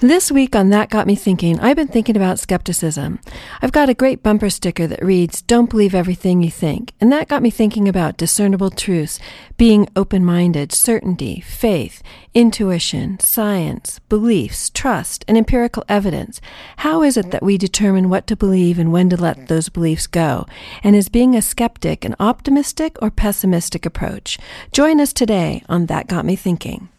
This week on That Got Me Thinking, I've been thinking about skepticism. I've got a great bumper sticker that reads, Don't believe everything you think. And that got me thinking about discernible truths, being open minded, certainty, faith, intuition, science, beliefs, trust, and empirical evidence. How is it that we determine what to believe and when to let those beliefs go? And is being a skeptic an optimistic or pessimistic approach? Join us today on That Got Me Thinking.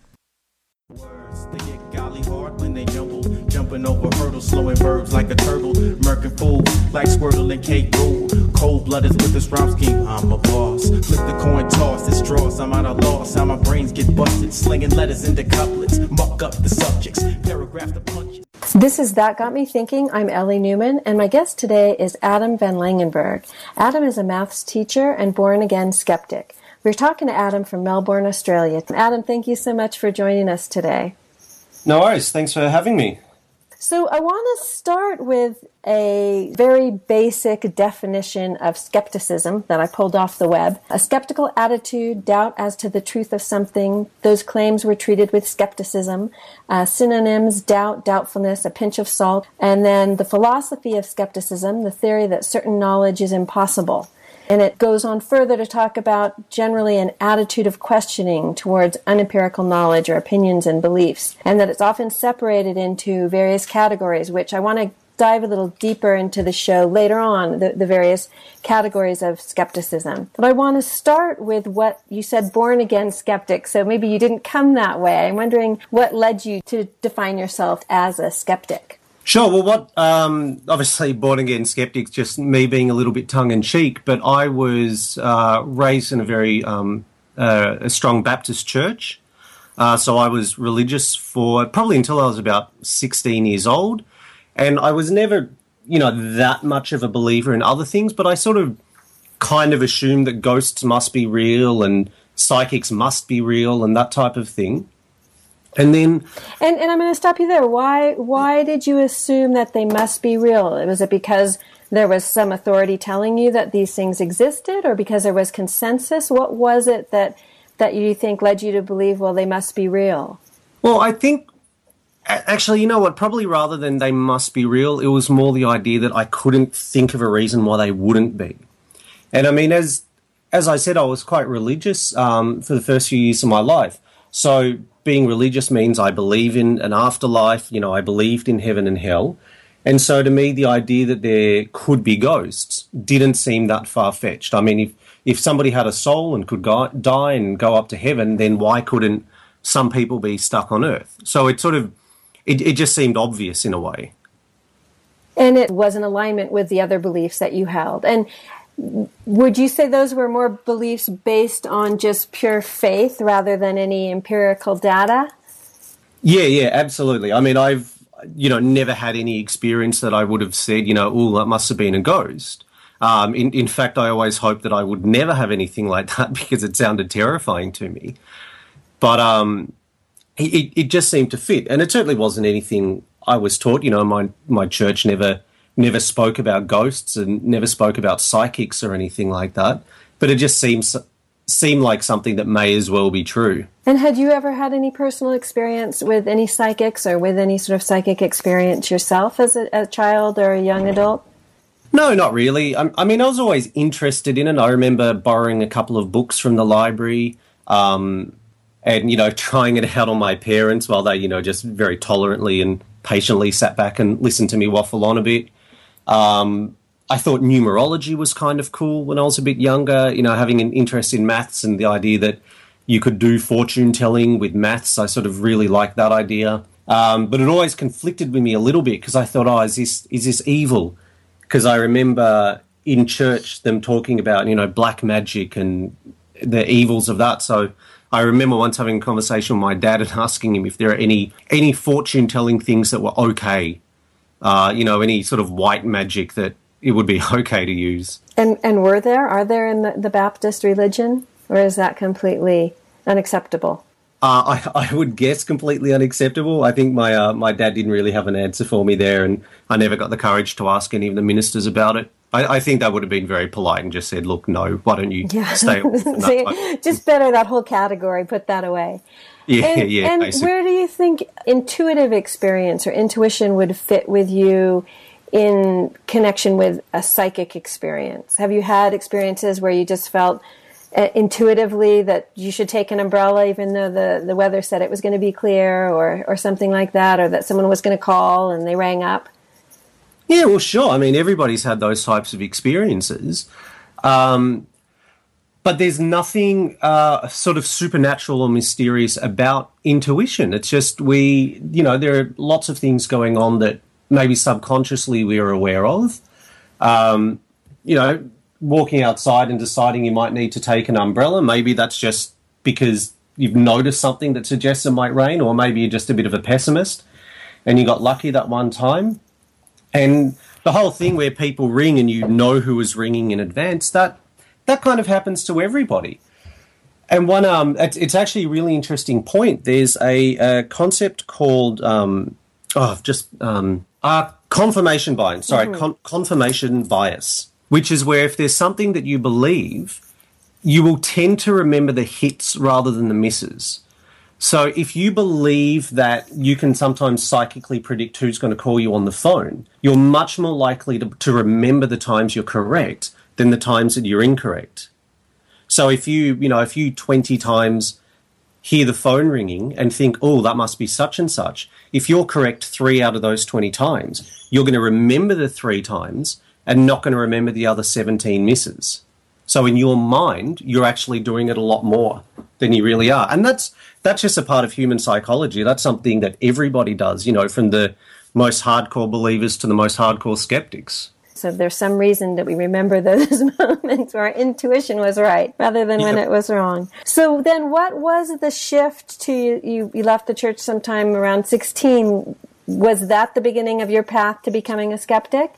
When they jumble, jumping over hurdles, slowing verbs like a turtle, murking fools like Squirtle and Kate Rule. Cold blooded with this rhyme scheme, I'm a boss. Flip the coin toss, it's draws, I'm out of loss. How my brains get busted, slinging letters into couplets, muck up the subjects, paragraph the punches. This is That Got Me Thinking. I'm Ellie Newman, and my guest today is Adam Van Langenberg. Adam is a maths teacher and born again skeptic. We're talking to Adam from Melbourne, Australia. Adam, thank you so much for joining us today. No worries. Thanks for having me. So, I want to start with a very basic definition of skepticism that I pulled off the web. A skeptical attitude, doubt as to the truth of something. Those claims were treated with skepticism. Uh, synonyms, doubt, doubtfulness, a pinch of salt. And then the philosophy of skepticism, the theory that certain knowledge is impossible. And it goes on further to talk about generally an attitude of questioning towards unempirical knowledge or opinions and beliefs, and that it's often separated into various categories, which I want to dive a little deeper into the show later on, the, the various categories of skepticism. But I want to start with what you said, born again skeptic. So maybe you didn't come that way. I'm wondering what led you to define yourself as a skeptic. Sure. Well, what um, obviously born again skeptics, just me being a little bit tongue in cheek, but I was uh, raised in a very um, uh, a strong Baptist church. Uh, so I was religious for probably until I was about 16 years old. And I was never, you know, that much of a believer in other things, but I sort of kind of assumed that ghosts must be real and psychics must be real and that type of thing. And then, and, and I'm going to stop you there. Why why did you assume that they must be real? Was it because there was some authority telling you that these things existed, or because there was consensus? What was it that that you think led you to believe? Well, they must be real. Well, I think actually, you know what? Probably rather than they must be real, it was more the idea that I couldn't think of a reason why they wouldn't be. And I mean, as as I said, I was quite religious um, for the first few years of my life. So being religious means I believe in an afterlife. You know, I believed in heaven and hell. And so to me, the idea that there could be ghosts didn't seem that far fetched. I mean, if, if somebody had a soul and could go, die and go up to heaven, then why couldn't some people be stuck on earth? So it sort of, it, it just seemed obvious in a way. And it was in alignment with the other beliefs that you held. And would you say those were more beliefs based on just pure faith rather than any empirical data? Yeah, yeah, absolutely. I mean, I've you know never had any experience that I would have said, you know, oh, that must have been a ghost. Um, in, in fact, I always hoped that I would never have anything like that because it sounded terrifying to me. But um, it, it just seemed to fit, and it certainly wasn't anything I was taught. You know, my my church never never spoke about ghosts and never spoke about psychics or anything like that. But it just seems seemed like something that may as well be true. And had you ever had any personal experience with any psychics or with any sort of psychic experience yourself as a, a child or a young adult? No, not really. I, I, mean, I was always interested in it. I remember borrowing a couple of books from the library. Um, and you know trying it out on my parents while they you know just very tolerantly and patiently sat back and listened to me waffle on a bit um, I thought numerology was kind of cool when I was a bit younger, you know, having an interest in maths and the idea that you could do fortune telling with maths. I sort of really liked that idea. Um, but it always conflicted with me a little bit because I thought, oh, is this is this evil? Because I remember in church them talking about you know black magic and the evils of that. So I remember once having a conversation with my dad and asking him if there are any any fortune telling things that were okay uh, you know, any sort of white magic that it would be okay to use. And and were there? Are there in the, the Baptist religion, or is that completely unacceptable? Uh, I, I would guess completely unacceptable. I think my uh, my dad didn't really have an answer for me there, and I never got the courage to ask any of the ministers about it. I, I think that would have been very polite and just said, "Look, no, why don't you yeah. stay?" just better that whole category. Put that away. Yeah, and, yeah. And basically. where do you think intuitive experience or intuition would fit with you in connection with a psychic experience? Have you had experiences where you just felt uh, intuitively that you should take an umbrella even though the, the weather said it was going to be clear or, or something like that, or that someone was going to call and they rang up? Yeah, well, sure. I mean, everybody's had those types of experiences. Um, but there's nothing uh, sort of supernatural or mysterious about intuition. It's just we, you know, there are lots of things going on that maybe subconsciously we are aware of. Um, you know, walking outside and deciding you might need to take an umbrella, maybe that's just because you've noticed something that suggests it might rain, or maybe you're just a bit of a pessimist and you got lucky that one time. And the whole thing where people ring and you know who is ringing in advance, that that kind of happens to everybody. And one, um, it's, it's actually a really interesting point. There's a, a concept called, um, oh, just um, uh, confirmation bias. Sorry, con- confirmation bias, which is where if there's something that you believe, you will tend to remember the hits rather than the misses. So if you believe that you can sometimes psychically predict who's going to call you on the phone, you're much more likely to, to remember the times you're correct than the times that you're incorrect. So if you, you know, if you 20 times hear the phone ringing and think, oh, that must be such and such, if you're correct three out of those 20 times, you're going to remember the three times and not going to remember the other 17 misses. So in your mind, you're actually doing it a lot more than you really are. And that's that's just a part of human psychology. That's something that everybody does, you know, from the most hardcore believers to the most hardcore skeptics. So there's some reason that we remember those moments where our intuition was right rather than when it was wrong. So then what was the shift to you, you left the church sometime around 16? Was that the beginning of your path to becoming a skeptic?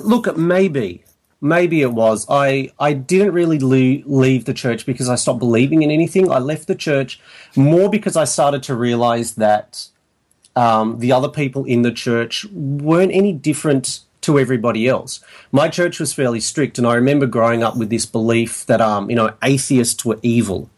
Look, maybe, maybe it was. I I didn't really leave, leave the church because I stopped believing in anything. I left the church more because I started to realize that um, the other people in the church weren't any different to everybody else. My church was fairly strict, and I remember growing up with this belief that um, you know atheists were evil.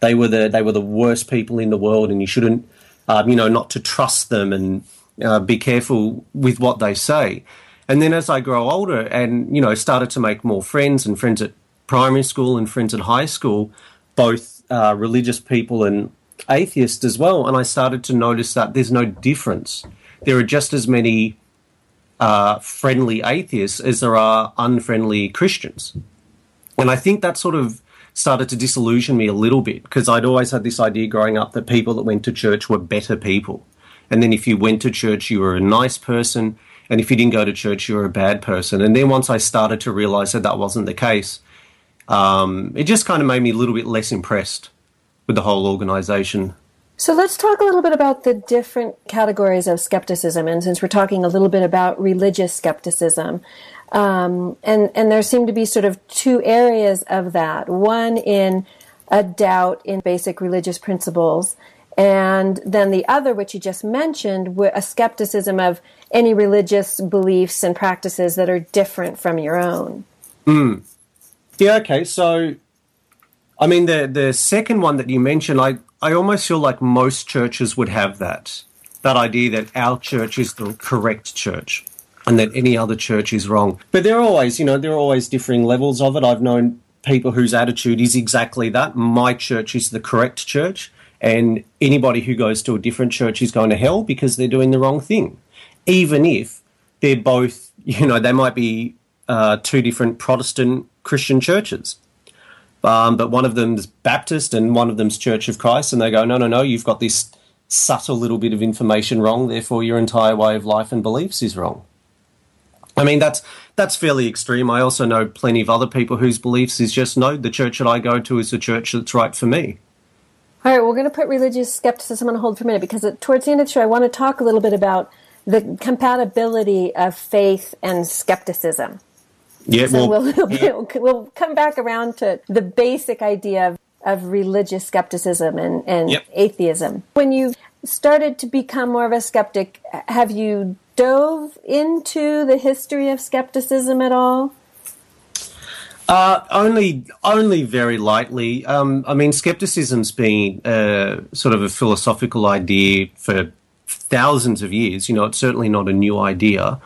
They were the they were the worst people in the world, and you shouldn't um, you know not to trust them and uh, be careful with what they say. And then as I grow older and you know started to make more friends and friends at primary school and friends at high school, both uh, religious people and atheists as well, and I started to notice that there's no difference. There are just as many uh, friendly atheists as there are unfriendly Christians. And I think that sort of started to disillusion me a little bit because I'd always had this idea growing up that people that went to church were better people. And then if you went to church, you were a nice person. And if you didn't go to church, you were a bad person. And then once I started to realize that that wasn't the case, um, it just kind of made me a little bit less impressed with the whole organization. So let's talk a little bit about the different categories of skepticism. And since we're talking a little bit about religious skepticism, um, and and there seem to be sort of two areas of that. One in a doubt in basic religious principles, and then the other, which you just mentioned, a skepticism of any religious beliefs and practices that are different from your own. Yeah, okay. So, I mean, the the second one that you mentioned, I I almost feel like most churches would have that that idea that our church is the correct church and that any other church is wrong. But there are always, you know, there are always differing levels of it. I've known people whose attitude is exactly that. My church is the correct church, and anybody who goes to a different church is going to hell because they're doing the wrong thing, even if they're both, you know, they might be uh, two different Protestant Christian churches. Um, but one of them's Baptist and one of them's Church of Christ, and they go, no, no, no, you've got this subtle little bit of information wrong, therefore your entire way of life and beliefs is wrong. I mean, that's that's fairly extreme. I also know plenty of other people whose beliefs is just no, the church that I go to is the church that's right for me. All right, we're going to put religious skepticism on hold for a minute because towards the end of the show, I want to talk a little bit about the compatibility of faith and skepticism. Yeah, So well, we'll, we'll, we'll come back around to the basic idea of, of religious skepticism and, and Yep. atheism. When you started to become more of a skeptic, have you dove into the history of skepticism at all? Uh, only, only very lightly. Um, I mean, skepticism's been uh, sort of a philosophical idea for thousands of years. You know, it's certainly not a new idea.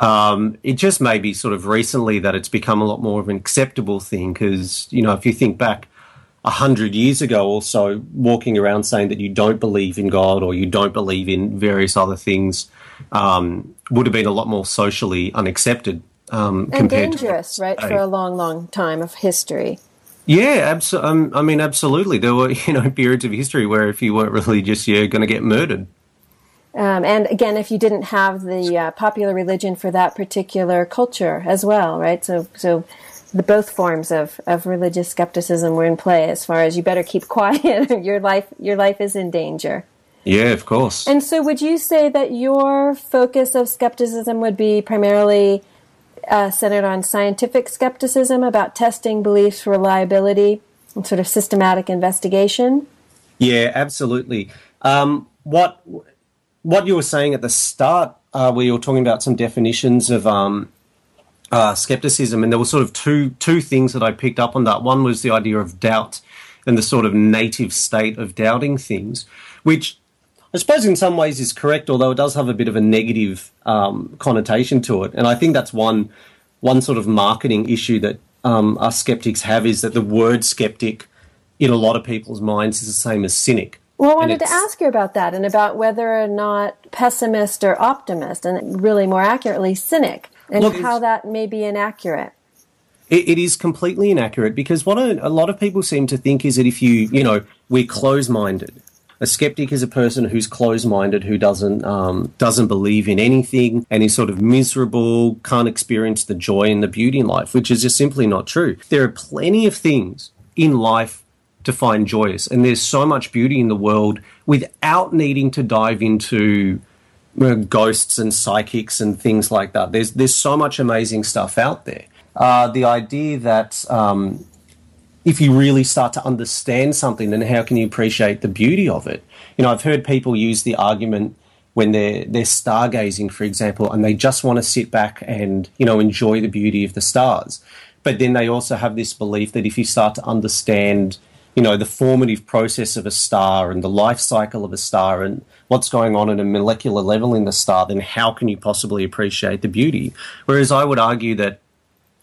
Um, it just may be sort of recently that it's become a lot more of an acceptable thing because, you know, if you think back a hundred years ago or so, walking around saying that you don't believe in God or you don't believe in various other things um, would have been a lot more socially unaccepted. Um, and dangerous, right, for a long, long time of history. Yeah, abso- um, I mean, absolutely. There were, you know, periods of history where if you weren't religious, you're going to get murdered. Um, and again, if you didn't have the uh, popular religion for that particular culture as well, right? So, so the both forms of, of religious skepticism were in play. As far as you better keep quiet, your life your life is in danger. Yeah, of course. And so, would you say that your focus of skepticism would be primarily uh, centered on scientific skepticism about testing beliefs, reliability, and sort of systematic investigation? Yeah, absolutely. Um, what what you were saying at the start, uh, where you were talking about some definitions of um, uh, skepticism, and there were sort of two two things that I picked up on that. One was the idea of doubt and the sort of native state of doubting things, which I suppose in some ways is correct, although it does have a bit of a negative um, connotation to it. And I think that's one one sort of marketing issue that um, us skeptics have is that the word skeptic in a lot of people's minds is the same as cynic. Well, I wanted to ask you about that and about whether or not pessimist or optimist, and really more accurately, cynic, and look, how that may be inaccurate. It, it is completely inaccurate because what a, a, lot of people seem to think is that if you, you know, we're close minded. A skeptic is a person who's close-minded, who doesn't um, doesn't believe in anything, and is sort of miserable, can't experience the joy and the beauty in life, which is just simply not true. There are plenty of things in life to find joyous. And there's so much beauty in the world without needing to dive into you know, ghosts and psychics and things like that. There's there's so much amazing stuff out there. Uh, the idea that um, if you really start to understand something, then how can you appreciate the beauty of it? You know, I've heard people use the argument when they're they're stargazing, for example, and they just want to sit back and you know enjoy the beauty of the stars. But then they also have this belief that if you start to understand you know, the formative process of a star and the life cycle of a star and what's going on at a molecular level in the star, then how can you possibly appreciate the beauty? Whereas I would argue that,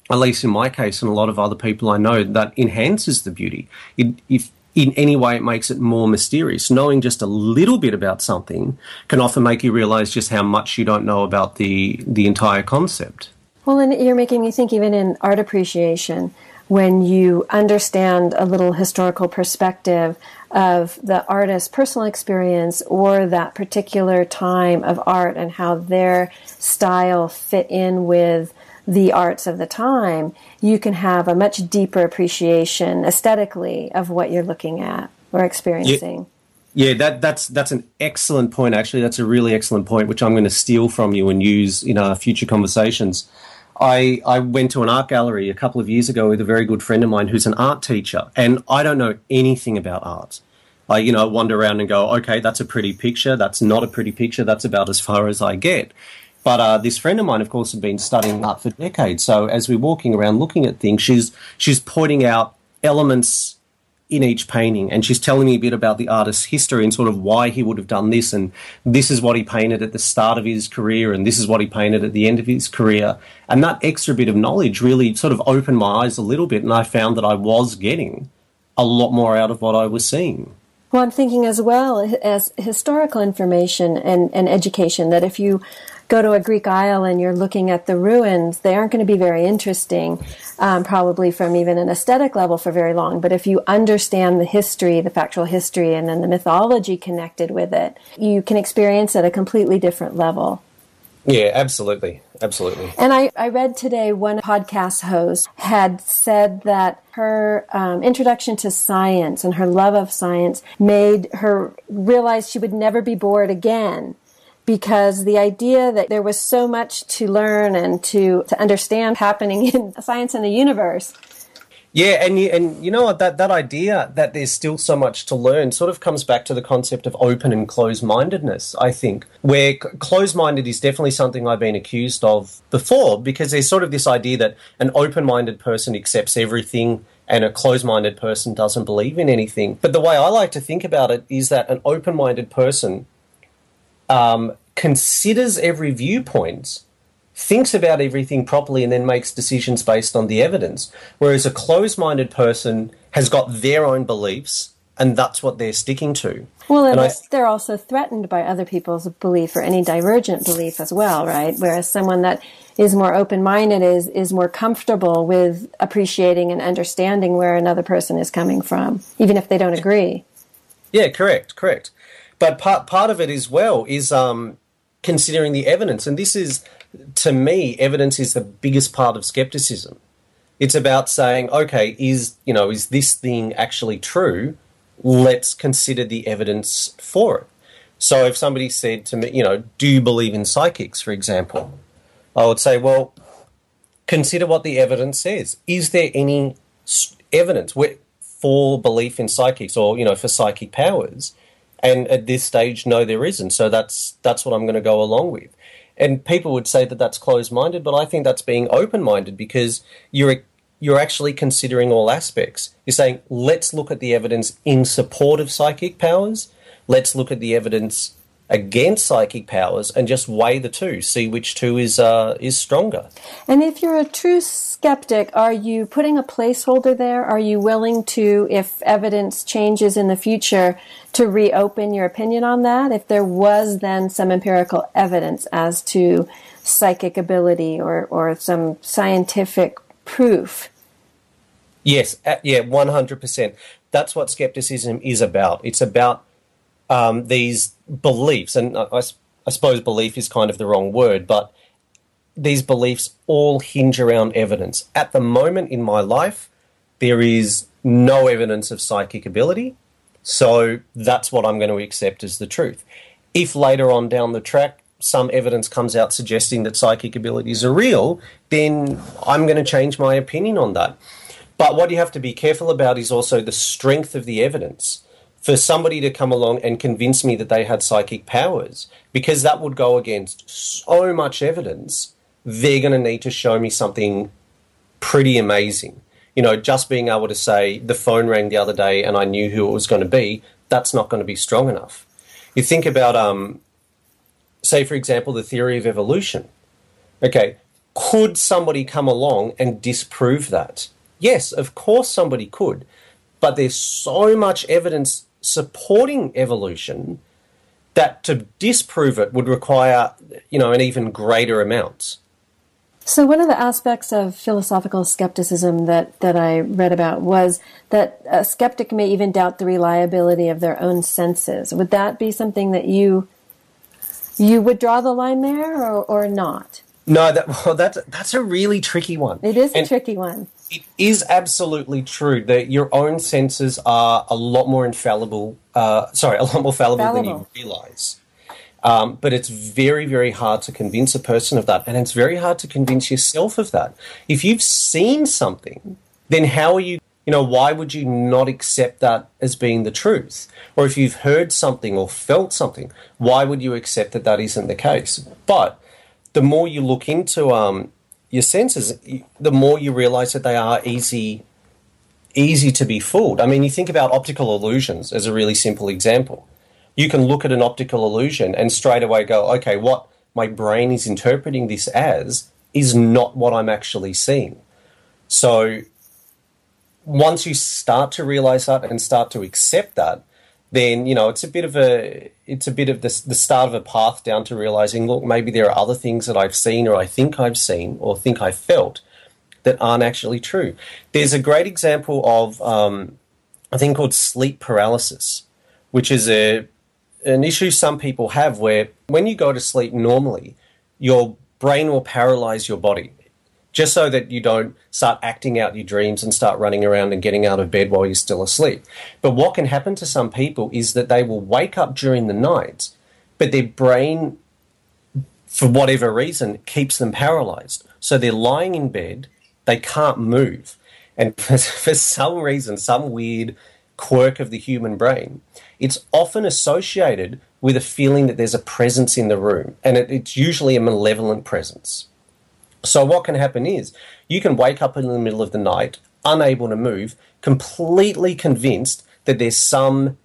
at least in my case and a lot of other people I know, that enhances the beauty. It, if in any way it makes it more mysterious. Knowing just a little bit about something can often make you realize just how much you don't know about the the entire concept. Well, and you're making me think even in art appreciation when you understand a little historical perspective of the artist's personal experience or that particular time of art and how their style fit in with the arts of the time, you can have a much deeper appreciation aesthetically of what you're looking at or experiencing. Yeah. yeah. that that's that's an excellent point. Actually, that's a really excellent point, which I'm going to steal from you and use in our future conversations. I, I went to an art gallery a couple of years ago with a very good friend of mine who's an art teacher, and I don't know anything about art. I, you know, wander around and go, okay, that's a pretty picture. That's not a pretty picture. That's about as far as I get. But uh, this friend of mine, of course, had been studying art for decades. So as we're walking around looking at things, she's she's pointing out elements in each painting and she's telling me a bit about the artist's history and sort of why he would have done this and this is what he painted at the start of his career and this is what he painted at the end of his career and that extra bit of knowledge really sort of opened my eyes a little bit and I found that I was getting a lot more out of what I was seeing. Well, I'm thinking as well as historical information and, and education that if you go to a Greek isle and you're looking at the ruins, they aren't going to be very interesting, um, probably from even an aesthetic level for very long. But if you understand the history, the factual history, and then the mythology connected with it, you can experience at a completely different level. Yeah, absolutely. Absolutely. And I, I read today one podcast host had said that her um, introduction to science and her love of science made her realize she would never be bored again because the idea that there was so much to learn and to, to understand happening in science and the universe. Yeah, and you, and you know what that that idea that there's still so much to learn sort of comes back to the concept of open and closed mindedness. I think where c- closed minded is definitely something I've been accused of before because there's sort of this idea that an open minded person accepts everything and a closed minded person doesn't believe in anything. But the way I like to think about it is that an open minded person um, considers every viewpoint thinks about everything properly and then makes decisions based on the evidence. Whereas a closed minded person has got their own beliefs and that's what they're sticking to. Well, and, I- they're also threatened by other people's belief or any divergent belief as well, right? Whereas someone that is more open-minded is is more comfortable with appreciating and understanding where another person is coming from, even if they don't agree. Yeah, correct, correct. But part part of it as well is um, considering the evidence, and this is to me, evidence is the biggest part of skepticism. It's about saying, okay, is you know, is this thing actually true? Let's consider the evidence for it. So if somebody said to me, you know, do you believe in psychics, for example, I would say, well, consider what the evidence says. Is there any evidence for belief in psychics or you know for psychic powers? And at this stage, no, there isn't. So that's that's what I'm going to go along with. And people would say that that's closed-minded, but I think that's being open-minded because you're you're actually considering all aspects. You're saying, let's look at the evidence in support of psychic powers. Let's look at the evidence against psychic powers and just weigh the two, see which two is uh, is stronger. And if you're a true skeptic, are you putting a placeholder there? Are you willing to, if evidence changes in the future, to reopen your opinion on that? If there was then some empirical evidence as to psychic ability or, or some scientific proof. Yes, uh, yeah, one hundred percent. That's what skepticism is about. It's about um, these beliefs, and I suppose belief is kind of the wrong word, but these beliefs all hinge around evidence. At the moment in my life, there is no evidence of psychic ability, so that's what I'm going to accept as the truth. If later on down the track some evidence comes out suggesting that psychic abilities are real, then I'm going to change my opinion on that. But what you have to be careful about is also the strength of the evidence. For somebody to come along and convince me that they had psychic powers, because that would go against so much evidence, they're going to need to show me something pretty amazing. You know, just being able to say the phone rang the other day and I knew who it was going to be, that's not going to be strong enough. You think about, um, say, for example, the theory of evolution. Okay, could somebody come along and disprove that? Yes, of course somebody could. But there's so much evidence supporting evolution that to disprove it would require, you know, an even greater amount. So one of the aspects of philosophical skepticism that, that I read about was that a skeptic may even doubt the reliability of their own senses. Would that be something that you you would draw the line there or, or not? No, that well, that's that's a really tricky one. It is a And tricky one. It is absolutely true that your own senses are a lot more infallible. Uh, sorry, a lot more fallible, than you realize. Um, but it's very, very hard to convince a person of that, and it's very hard to convince yourself of that. If you've seen something, then how are you? You know, why would you not accept that as being the truth? Or if you've heard something or felt something, why would you accept that that isn't the case? But the more you look into um, your senses, the more you realize that they are easy easy to be fooled. I mean, you think about optical illusions as a really simple example. You can look at an optical illusion and straight away go, okay, what my brain is interpreting this as is not what I'm actually seeing. So once you start to realize that and start to accept that, then you know it's a bit of a it's a bit of the, the start of a path down to realizing look maybe there are other things that I've seen or I think I've seen or think I felt that aren't actually true. There's a great example of um, a thing called sleep paralysis, which is a an issue some people have where when you go to sleep normally, your brain will paralyze your body just so that you don't start acting out your dreams and start running around and getting out of bed while you're still asleep. But what can happen to some people is that they will wake up during the night, but their brain, for whatever reason, keeps them paralyzed. So they're lying in bed, they can't move. And for, some reason, some weird quirk of the human brain, it's often associated with a feeling that there's a presence in the room, and it, it's usually a malevolent presence. So, what can happen is you can wake up in the middle of the night, unable to move, completely convinced that there's some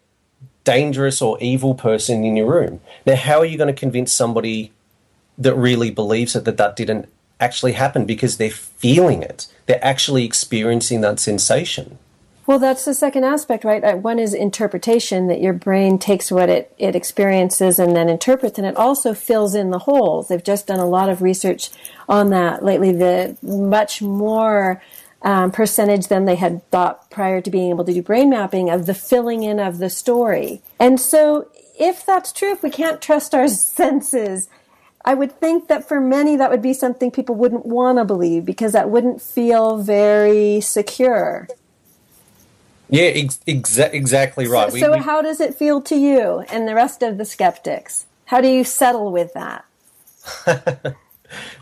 dangerous or evil person in your room. Now, how are you going to convince somebody that really believes it that that didn't actually happen because they're feeling it? They're actually experiencing that sensation. Well, that's the second aspect, right? Uh, one is interpretation, that your brain takes what it, it experiences and then interprets, and it also fills in the holes. They've just done a lot of research on that lately, the much more um, percentage than they had thought prior to being able to do brain mapping of the filling in of the story. And so, if that's true, if we can't trust our senses, I would think that for many that would be something people wouldn't want to believe because that wouldn't feel very secure. Yeah, ex- exa- exactly right. So, we, so we... how does it feel to you and the rest of the skeptics? How do you settle with that?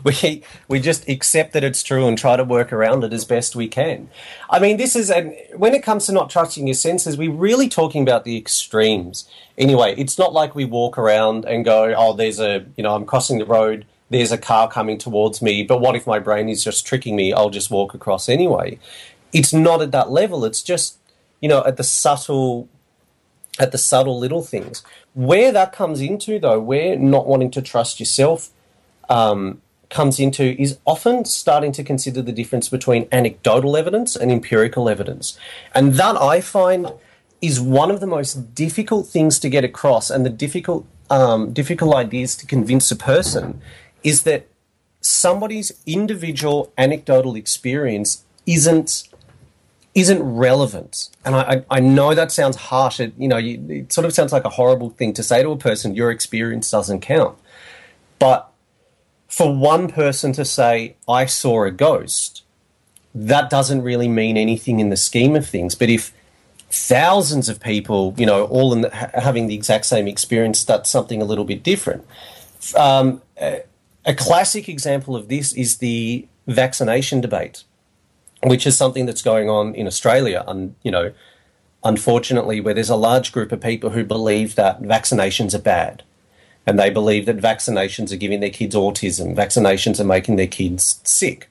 we we just accept that it's true and try to work around it as best we can. I mean, this is and when it comes to not trusting your senses, we're really talking about the extremes. Anyway, it's not like we walk around and go, "Oh, there's a you know, I'm crossing the road." There's a car coming towards me, but what if my brain is just tricking me? I'll just walk across anyway. It's not at that level. It's just you know, at the subtle at the subtle little things. Where that comes into, though, where not wanting to trust yourself um, comes into is often starting to consider the difference between anecdotal evidence and empirical evidence. And that I find is one of the most difficult things to get across and the difficult um, difficult ideas to convince a person is that somebody's individual anecdotal experience isn't isn't relevant. And I, I know that sounds harsh. It, you know, you, it sort of sounds like a horrible thing to say to a person, your experience doesn't count. But for one person to say, I saw a ghost, that doesn't really mean anything in the scheme of things. But if thousands of people, you know, all the, having the exact same experience, that's something a little bit different. Um, a, a classic example of this is the vaccination debate which is something that's going on in Australia. And you know, unfortunately, where there's a large group of people who believe that vaccinations are bad, and they believe that vaccinations are giving their kids autism, vaccinations are making their kids sick,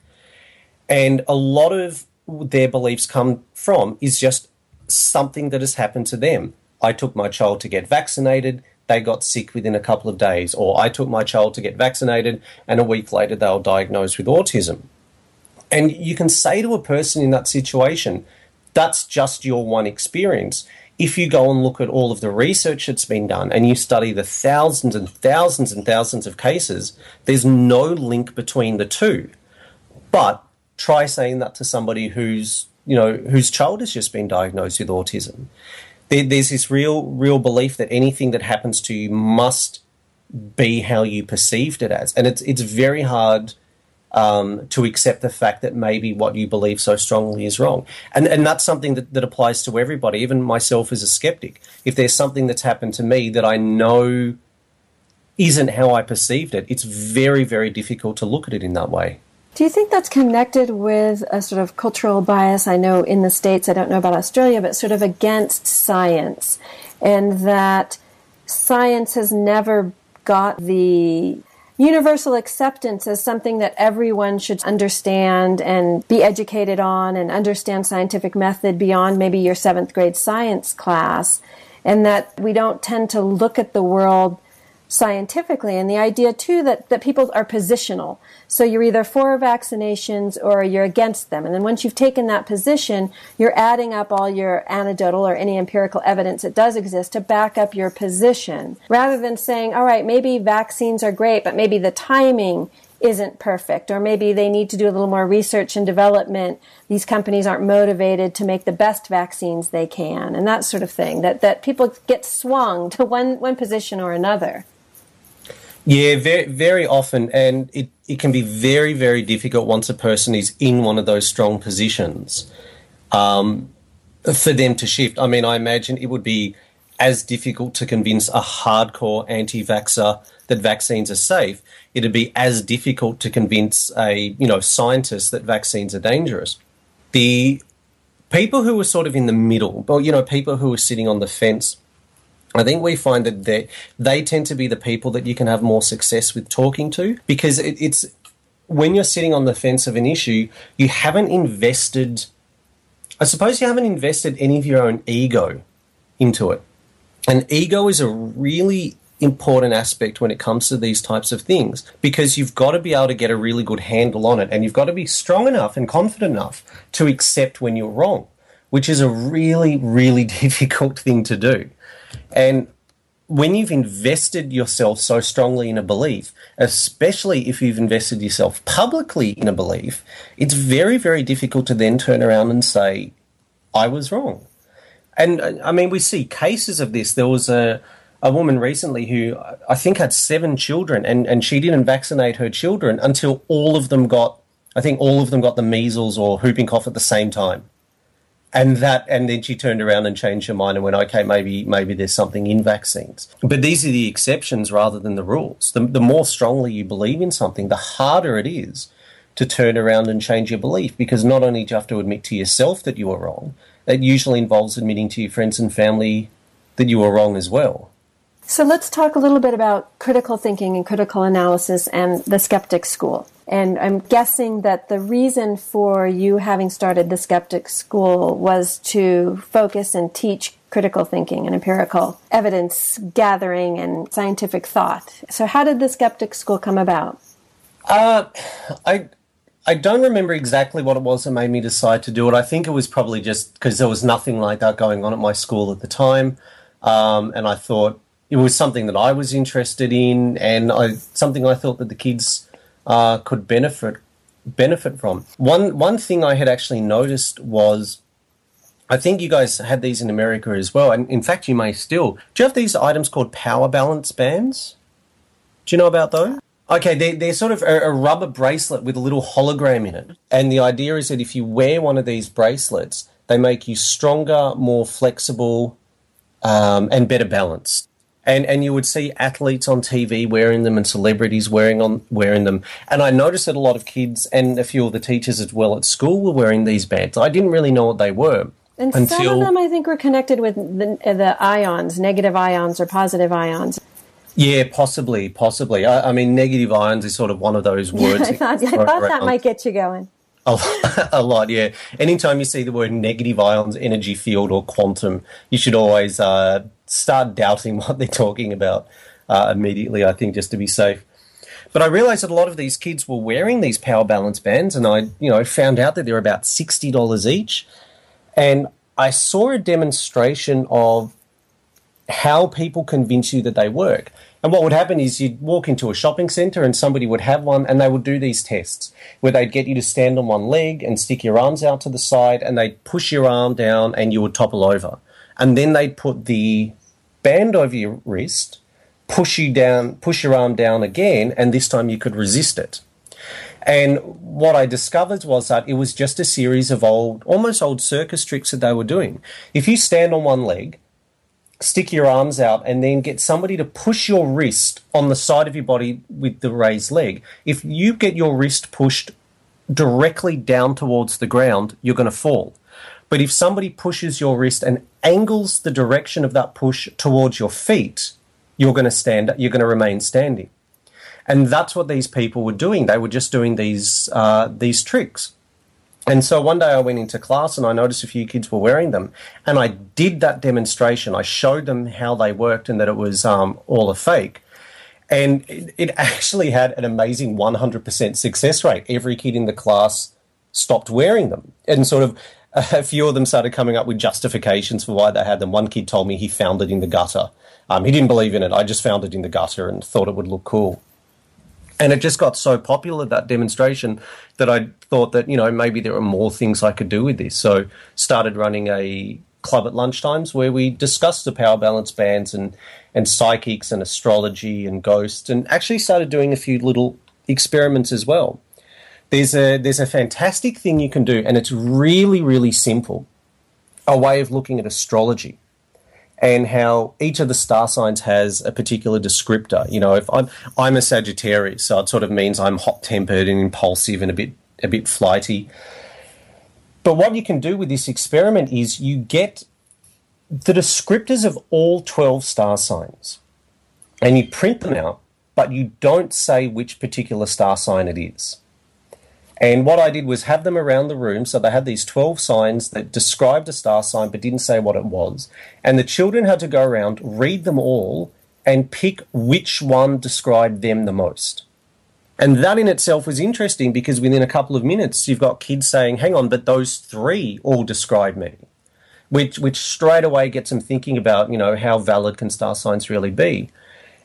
and a lot of their beliefs come from is just something that has happened to them. I took my child to get vaccinated. They got sick within a couple of days, or I took my child to get vaccinated, and a week later they were diagnosed with autism and you can say to a person in that situation, that's just your one experience. If you go and look at all of the research that's been done and you study the thousands and thousands and thousands of cases, there's no link between the two. But try saying that to somebody who's you know whose child has just been diagnosed with autism. There, there's this real real belief that anything that happens to you must be how you perceived it as, and it's it's very hard um, to accept the fact that maybe what you believe so strongly is wrong. And, and that's something that, that applies to everybody, even myself as a skeptic. If there's something that's happened to me that I know isn't how I perceived it, it's very, very difficult to look at it in that way. Do you think that's connected with a sort of cultural bias? I know in the States, I don't know about Australia, but sort of against science, and that science has never got the universal acceptance as something that everyone should understand and be educated on and understand scientific method beyond maybe your seventh grade science class. And that we don't tend to look at the world scientifically. And the idea, too, that, that people are positional. So you're either for vaccinations or you're against them. And then once you've taken that position, you're adding up all your anecdotal or any empirical evidence that does exist to back up your position. Rather than saying, all right, maybe vaccines are great, but maybe the timing isn't perfect, or maybe they need to do a little more research and development. These companies aren't motivated to make the best vaccines they can, and that sort of thing. That that people get swung to one one position or another. Yeah, very, very often, and it, it can be very, very difficult once a person is in one of those strong positions um, for them to shift. I mean, I imagine it would be as difficult to convince a hardcore anti vaxxer that vaccines are safe. It'd be as difficult to convince a you know scientist that vaccines are dangerous. The People who are sort of in the middle, or you know, people who are sitting on the fence, I think we find that they, they tend to be the people that you can have more success with talking to because it, it's when you're sitting on the fence of an issue, you haven't invested. I suppose you haven't invested any of your own ego into it. And ego is a really important aspect when it comes to these types of things because you've got to be able to get a really good handle on it and you've got to be strong enough and confident enough to accept when you're wrong, which is a really, really difficult thing to do. And when you've invested yourself so strongly in a belief, especially if you've invested yourself publicly in a belief, it's very, very difficult to then turn around and say, I was wrong. And I mean, we see cases of this. There was a, a woman recently who I think had seven children, and, and she didn't vaccinate her children until all of them got, I think all of them got the measles or whooping cough at the same time and that and then she turned around and changed her mind and went okay maybe maybe there's something in vaccines. But these are the exceptions rather than the rules. The, the more strongly you believe in something the harder it is to turn around and change your belief because not only do you have to admit to yourself that you were wrong it usually involves admitting to your friends and family that you were wrong as well. So let's talk a little bit about critical thinking and critical analysis and the skeptic school and I'm guessing that the reason for you having started the Skeptic School was to focus and teach critical thinking and empirical evidence gathering and scientific thought. So, how did the Skeptic School come about? Uh, I. I don't remember exactly what it was that made me decide to do it. I think it was probably just because there was nothing like that going on at my school at the time, um, and I thought it was something that I was interested in, and I, something I thought that the kids uh, could benefit benefit from. One one thing I had actually noticed was. I think you guys had these in America as well, and in fact, you may still. Do you have these items called power balance bands? Do you know about those? Okay, they're, they're sort of a, a, rubber bracelet with a little hologram in it. And the idea is that if you wear one of these bracelets, they make you stronger, more flexible, um, and better balanced and and you would see athletes on TV wearing them and celebrities wearing on wearing them. And I noticed that a lot of kids and a few of the teachers as well at school were wearing these bands. I didn't really know what they were. And until, some of them, I think, were connected with the, the ions, negative ions or positive ions. Yeah, possibly, possibly. I, I, mean, negative ions is sort of one of those words. I thought, I thought that might get you going. A, a lot, yeah. Anytime you see the word negative ions, energy field, or quantum, you should always uh, start doubting what they're talking about uh, immediately, I think, just to be safe. But I realized that a lot of these kids were wearing these power balance bands, and I, you know, found out that they're about sixty dollars each. And I saw a demonstration of how people convince you that they work. And what would happen is you'd walk into a shopping center and somebody would have one and they would do these tests where they'd get you to stand on one leg and stick your arms out to the side and they'd push your arm down and you would topple over. And then they'd put the band over your wrist, push you down, push your arm down again, and this time you could resist it. And what I discovered was that it was just a series of old, almost old circus tricks that they were doing. If you stand on one leg, stick your arms out, and then get somebody to push your wrist on the side of your body with the raised leg, if you get your wrist pushed directly down towards the ground, you're going to fall. But if somebody pushes your wrist and angles the direction of that push towards your feet, you're going to stand, you're going to remain standing. And that's what these people were doing. They were just doing these, uh, these tricks. And so one day I went into class and I noticed a few kids were wearing them. And I did that demonstration. I showed them how they worked and that it was um, all a fake. And it, it actually had an amazing 100% success rate. Every kid in the class stopped wearing them. And sort of a few of them started coming up with justifications for why they had them. One kid told me he found it in the gutter. Um, he didn't believe in it. I just found it in the gutter and thought it would look cool. And it just got so popular that demonstration that I thought that you know maybe there are more things I could do with this. So started running a club at lunchtimes where we discussed the power balance bands and and psychics and astrology and ghosts, and actually started doing a few little experiments as well. There's a there's a fantastic thing you can do, and it's really really simple. A way of looking at astrology and how each of the star signs has a particular descriptor. You know, if I'm I'm a Sagittarius, so it sort of means I'm hot tempered and impulsive and a bit a bit flighty. but what you can do with this experiment is you get the descriptors of all 12 star signs and you print them out, but you don't say which particular star sign it is. And what I did was have them around the room. So they had these 12 signs that described a star sign but didn't say what it was. And the children had to go around, read them all, and pick which one described them the most. And that in itself was interesting because within a couple of minutes, you've got kids saying, hang on, but those three all describe me. Which, which straight away gets them thinking about, you know, how valid can star signs really be.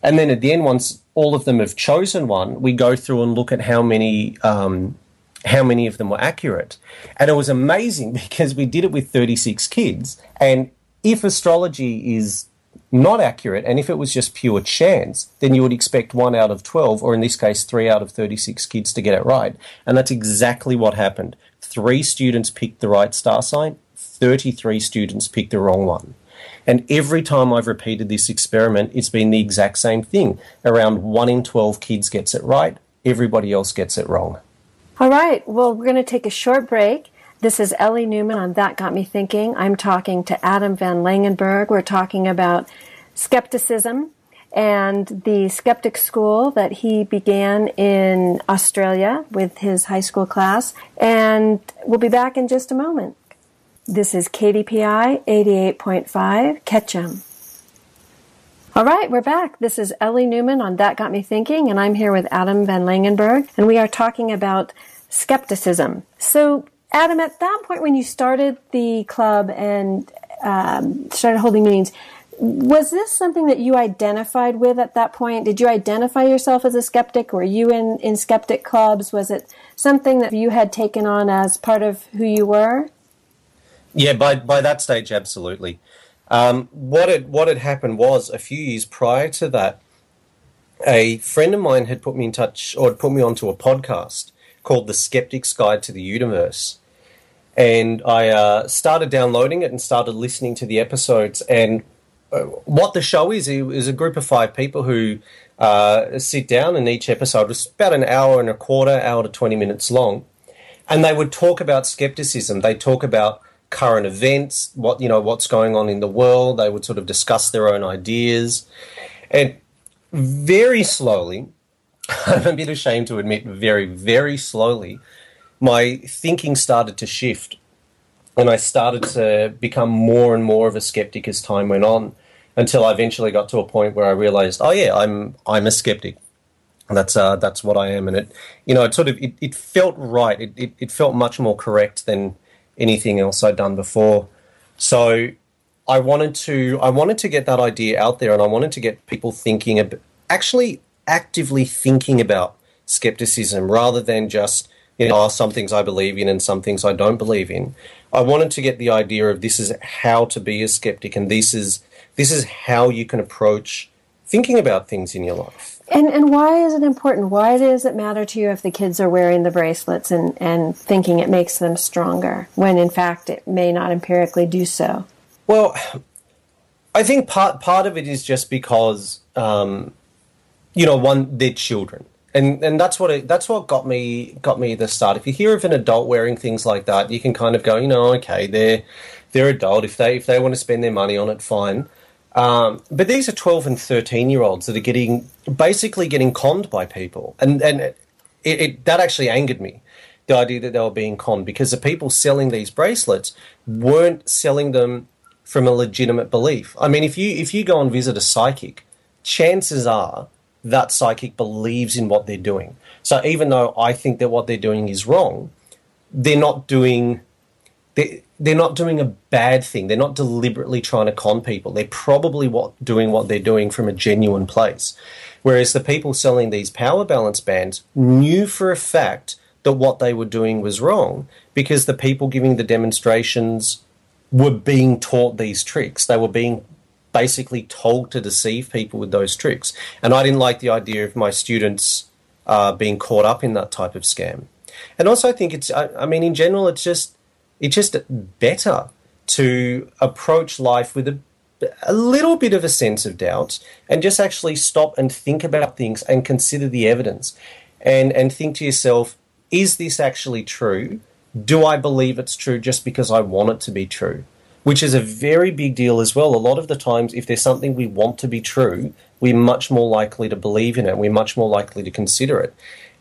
And then at the end, once all of them have chosen one, we go through and look at how many um, how many of them were accurate. And it was amazing because we did it with 36 kids. And if astrology is not accurate, and if it was just pure chance, then you would expect one out of 12, or in this case, three out of 36 kids to get it right. And that's exactly what happened. Three students picked the right star sign, 33 students picked the wrong one. And every time I've repeated this experiment, it's been the exact same thing. Around 1 in 12 kids gets it right, everybody else gets it wrong. All right. Well, we're going to take a short break. This is Ellie Newman on That Got Me Thinking. I'm talking to Adam Van Langenberg. We're talking about skepticism and the skeptic school that he began in Australia with his high school class. And we'll be back in just a moment. This is KDPI 88.5 Ketchum. All right, we're back. This is Ellie Newman on That Got Me Thinking, and I'm here with Adam Van Langenberg, and we are talking about skepticism. So, Adam, at that point when you started the club and um, started holding meetings, was this something that you identified with at that point? Did you identify yourself as a skeptic? Were you in, in skeptic clubs? Was it something that you had taken on as part of who you were? Yeah, by, by that stage, absolutely. Um, what had what had happened was a few years prior to that, a friend of mine had put me in touch or had put me onto a podcast called The Skeptic's Guide to the Universe, and I uh, started downloading it and started listening to the episodes. And uh, what the show is is a group of five people who uh, sit down, and each episode was about an hour and a quarter, hour to twenty minutes long, and they would talk about skepticism. They talk about current events, what you know, what's going on in the world. They would sort of discuss their own ideas, and very slowly, I'm a bit ashamed to admit, very very slowly, my thinking started to shift, and I started to become more and more of a skeptic as time went on, until I eventually got to a point where I realized, oh yeah, I'm I'm a skeptic. That's uh, that's what I am, and it, you know, it sort of it, it felt right. It, it, it felt much more correct than anything else I'd done before. So I wanted to I wanted to get that idea out there, and I wanted to get people thinking about actually actively thinking about skepticism rather than just you know oh, some things I believe in and some things I don't believe in. I wanted to get the idea of this is how to be a skeptic, and this is this is how you can approach thinking about things in your life. And and why is it important? Why does it matter to you if the kids are wearing the bracelets and, and thinking it makes them stronger when in fact it may not empirically do so? Well, I think part part of it is just because um, you know one they're children. And, and that's what it, that's what got me got me the start. If you hear of an adult wearing things like that, you can kind of go, you know, okay, they're they're adult. If they if they want to spend their money on it, fine. Um, but these are 12 and 13 year olds that are getting basically getting conned by people. And, and it, it, that actually angered me, the idea that they were being conned, because the people selling these bracelets weren't selling them from a legitimate belief. I mean, if you, if you go and visit a psychic, chances are that psychic believes in what they're doing. So even though I think that what they're doing is wrong, they're not doing they're not doing a bad thing. They're not deliberately trying to con people. They're probably what doing what they're doing from a genuine place. Whereas the people selling these power balance bands knew for a fact that what they were doing was wrong because the people giving the demonstrations were being taught these tricks. They were being basically told to deceive people with those tricks. And I didn't like the idea of my students uh, being caught up in that type of scam. And also, I think it's, I, I mean, in general, it's just it's just better to approach life with a, a little bit of a sense of doubt and just actually stop and think about things and consider the evidence and, and think to yourself, is this actually true? do I believe it's true just because I want it to be true? Which is a very big deal as well. A lot of the times, if there's something we want to be true, we're much more likely to believe in it. We're much more likely to consider it.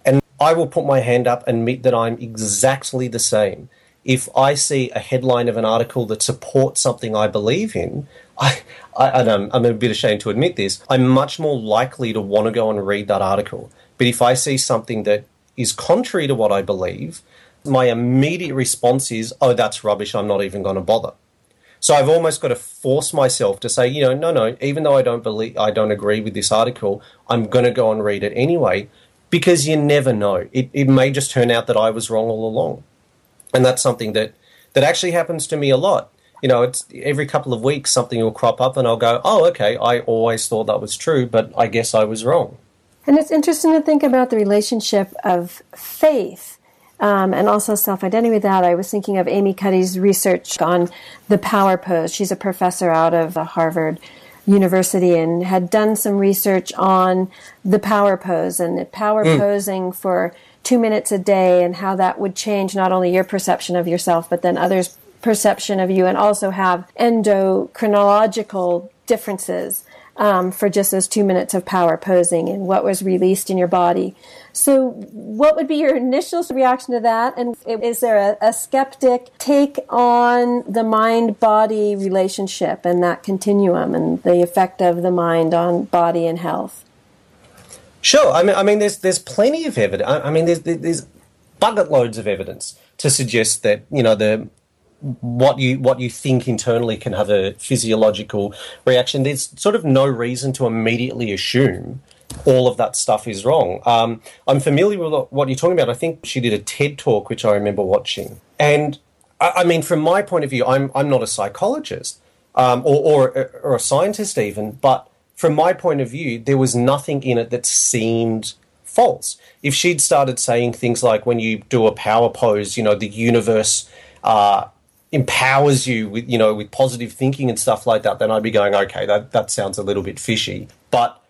And I will put my hand up and admit that I'm exactly the same. If I see a headline of an article that supports something I believe in, I, I, I'm, I'm a bit ashamed to admit this, I'm much more likely to want to go and read that article. But if I see something that is contrary to what I believe, my immediate response is, oh, that's rubbish, I'm not even going to bother. So I've almost got to force myself to say, you know, no, no, even though I don't believe, I don't agree with this article, I'm going to go and read it anyway, because you never know. It, it may just turn out that I was wrong all along. And that's something that, that actually happens to me a lot. You know, it's every couple of weeks something will crop up and I'll go, oh, okay, I always thought that was true, but I guess I was wrong. And it's interesting to think about the relationship of faith um, and also self identity with that. I was thinking of Amy Cuddy's research on the power pose. She's a professor out of Harvard University and had done some research on the power pose and the power mm. posing for two minutes a day and how that would change not only your perception of yourself, but then others' perception of you and also have endocrinological differences um, for just those two minutes of power posing and what was released in your body. So, what would be your initial reaction to that? And is there a, a skeptic take on the mind body relationship and that continuum and the effect of the mind on body and health? Sure. I mean, I mean, there's there's plenty of evidence. I mean, there's there's bucket loads of evidence to suggest that you know the what you what you think internally can have a physiological reaction. There's sort of no reason to immediately assume all of that stuff is wrong. Um, I'm familiar with what you're talking about. I think she did a TED talk, which I remember watching. And I, I mean, from my point of view, I'm I'm not a psychologist um, or, or or a scientist even, but from my point of view, there was nothing in it that seemed false. If she'd started saying things like, when you do a power pose, you know, the universe uh, empowers you with you know with positive thinking and stuff like that, then I'd be going, okay, that that sounds a little bit fishy. But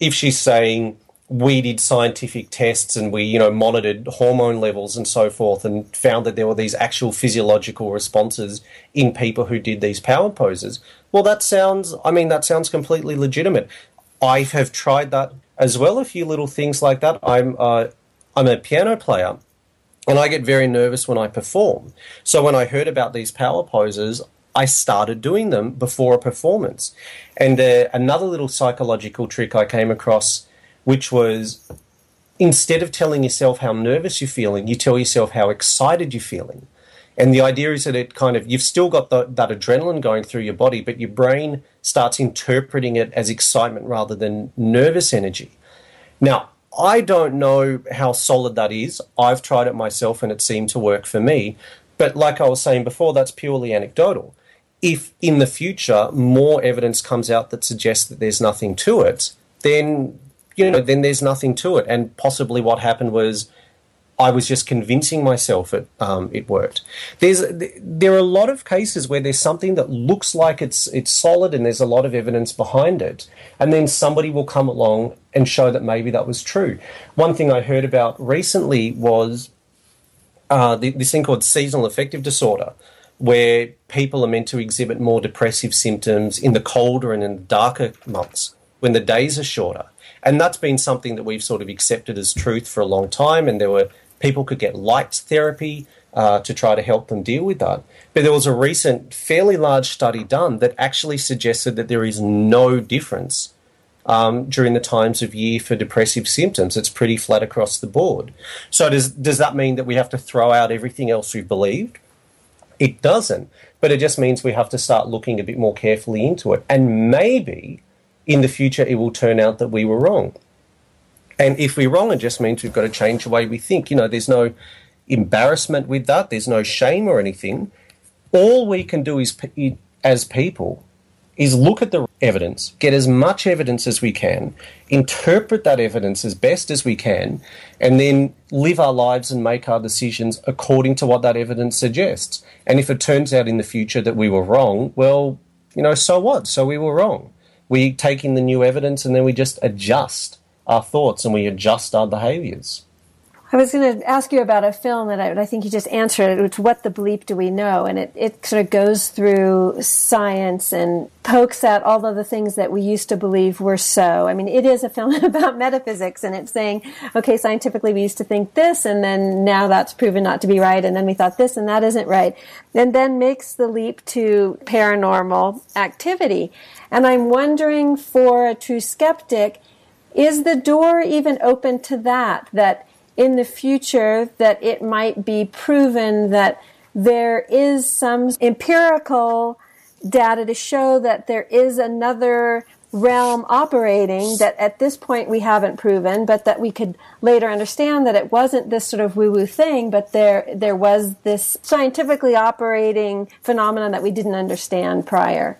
if she's saying we did scientific tests and we you know monitored hormone levels and so forth and found that there were these actual physiological responses in people who did these power poses well that sounds i mean that sounds completely legitimate i have tried that as well a few little things like that i'm uh, i'm a piano player and I get very nervous when I perform. So when I heard about these power poses, I started doing them before a performance. And uh, another little psychological trick I came across, which was instead of telling yourself how nervous you're feeling, you tell yourself how excited you're feeling. And the idea is that it kind of, you've still got the, that adrenaline going through your body, but your brain starts interpreting it as excitement rather than nervous energy. Now, I don't know how solid that is. I've tried it myself and it seemed to work for me. But like I was saying before, that's purely anecdotal. If in the future more evidence comes out that suggests that there's nothing to it, then you know, then there's nothing to it. And possibly what happened was I was just convincing myself it um, it worked. There's there are a lot of cases where there's something that looks like it's it's solid and there's a lot of evidence behind it, and then somebody will come along and show that maybe that was true. One thing I heard about recently was uh, this thing called seasonal affective disorder, where people are meant to exhibit more depressive symptoms in the colder and in the darker months when the days are shorter. And that's been something that we've sort of accepted as truth for a long time. And there were people could get light therapy uh, to try to help them deal with that. But there was a recent, fairly large study done that actually suggested that there is no difference um, during the times of year for depressive symptoms. It's pretty flat across the board. So does does that mean that we have to throw out everything else we've believed? It doesn't. But it just means we have to start looking a bit more carefully into it. And maybe in the future it will turn out that we were wrong. And if we're wrong, it just means we've got to change the way we think. You know, there's no embarrassment with that, there's no shame or anything. All we can do is, as people, is look at the evidence, get as much evidence as we can, interpret that evidence as best as we can, and then live our lives and make our decisions according to what that evidence suggests. And if it turns out in the future that we were wrong, well, you know, so what? So we were wrong. We take in the new evidence and then we just adjust our thoughts and we adjust our behaviors. I was going to ask you about a film that I, I, think you just answered. It's What the Bleep Do We Know? And it, it sort of goes through science and pokes at all of the things that we used to believe were so. I mean, it is a film about metaphysics and it's saying, okay, scientifically we used to think this and then now that's proven not to be right and then we thought this and that isn't right. And then makes the leap to paranormal activity. And I'm wondering for a true skeptic, is the door even open to that? That in the future that it might be proven that there is some empirical data to show that there is another realm operating that at this point we haven't proven, but that we could later understand that it wasn't this sort of woo-woo thing, but there there was this scientifically operating phenomenon that we didn't understand prior.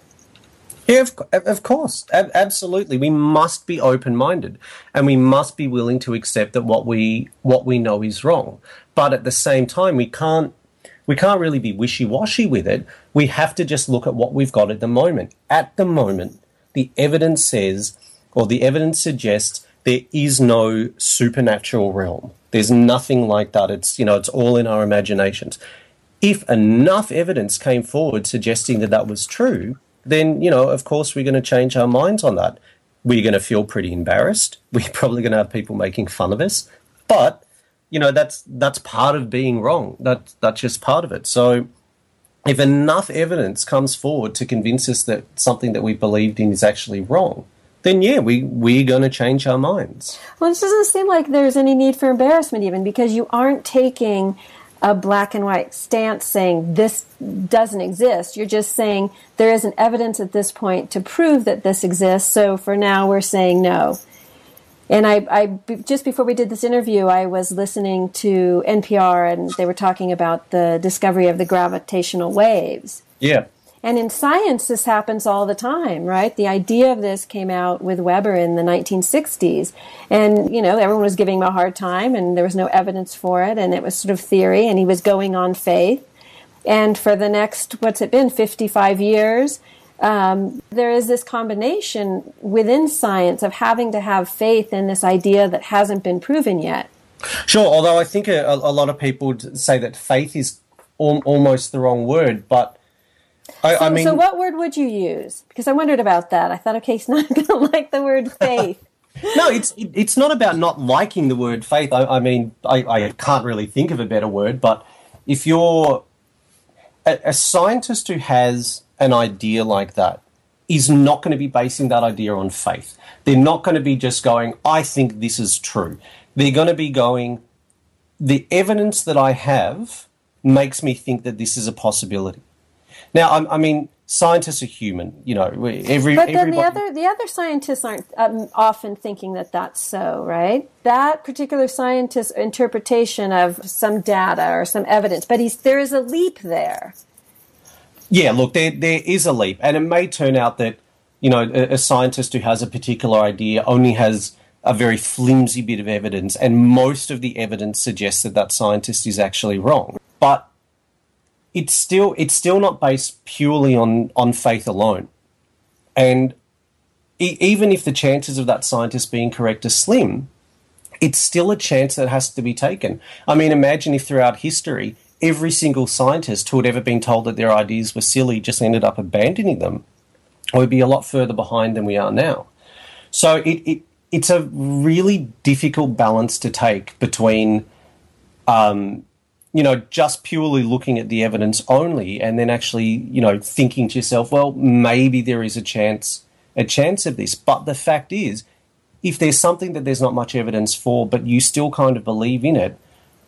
Yeah, of, of course, absolutely. We must be open-minded, and we must be willing to accept that what we what we know is wrong. But at the same time, we can't we can't really be wishy-washy with it. We have to just look at what we've got at the moment. At the moment, the evidence says, or the evidence suggests, there is no supernatural realm. There's nothing like that. It's you know, it's all in our imaginations. If enough evidence came forward suggesting that that was true, then, you know, of course, we're going to change our minds on that. We're going to feel pretty embarrassed. We're probably going to have people making fun of us. But, you know, that's that's part of being wrong. That, that's just part of it. So if enough evidence comes forward to convince us that something that we believed in is actually wrong, then yeah, we we're going to change our minds. Well, it doesn't seem like there's any need for embarrassment, even because you aren't taking a black and white stance saying this doesn't exist. You're just saying there isn't evidence at this point to prove that this exists. So for now, we're saying no. And I, I just before we did this interview, I was listening to NPR, and they were talking about the discovery of the gravitational waves. Yeah. And in science, this happens all the time, right? The idea of this came out with Weber in the 1960s. And, you know, everyone was giving him a hard time and there was no evidence for it. And it was sort of theory and he was going on faith. And for the next, what's it been, 55 years, um, there is this combination within science of having to have faith in this idea that hasn't been proven yet. Sure, although I think a, a lot of people would say that faith is al- almost the wrong word, but I, so, I mean, so what word would you use? Because I wondered about that. I thought, okay, he's not going to like the word faith. no, it's it's not about not liking the word faith. I, I mean, I, I, can't really think of a better word, but if you're a, a scientist who has an idea like that is not going to be basing that idea on faith. They're not going to be just going, I think this is true. They're going to be going, the evidence that I have makes me think that this is a possibility. Now, I, I mean, scientists are human. You know, every. But then the other the other scientists aren't um, often thinking that that's so, right? That particular scientist's interpretation of some data or some evidence, but he's there is a leap there. Yeah, look, there there is a leap, and it may turn out that you know a, a scientist who has a particular idea only has a very flimsy bit of evidence, and most of the evidence suggests that that scientist is actually wrong. But it's still it's still not based purely on on faith alone, and e- even if the chances of that scientist being correct are slim, it's still a chance that has to be taken. I mean, imagine if throughout history every single scientist who had ever been told that their ideas were silly just ended up abandoning them, we'd be a lot further behind than we are now. So it, it it's a really difficult balance to take between um, you know, just purely looking at the evidence only and then actually, you know, thinking to yourself, well, maybe there is a chance a chance of this. But the fact is, if there's something that there's not much evidence for, but you still kind of believe in it,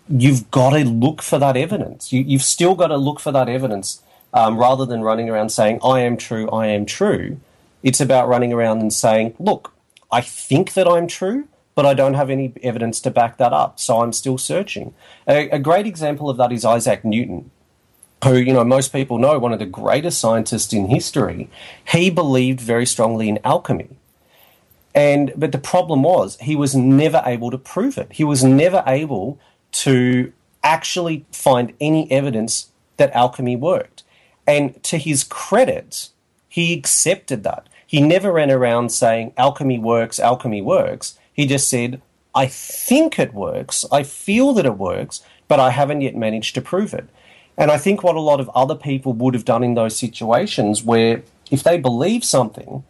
you've got to look for that evidence. You, have still got to look for that evidence um, rather than running around saying, I am true, I am true. It's about running around and saying, look, I think that I'm true, but I don't have any evidence to back that up. So I'm still searching. A, a, great example of that is Isaac Newton, who, you know, most people know, one of the greatest scientists in history. He believed very strongly in alchemy. And, but the problem was he was never able to prove it. He was never able to actually find any evidence that alchemy worked. And to his credit, he accepted that. He never ran around saying alchemy works, alchemy works he just said, I think it works, I feel that it works, but I haven't yet managed to prove it. And I think what a lot of other people would have done in those situations where if they believe something,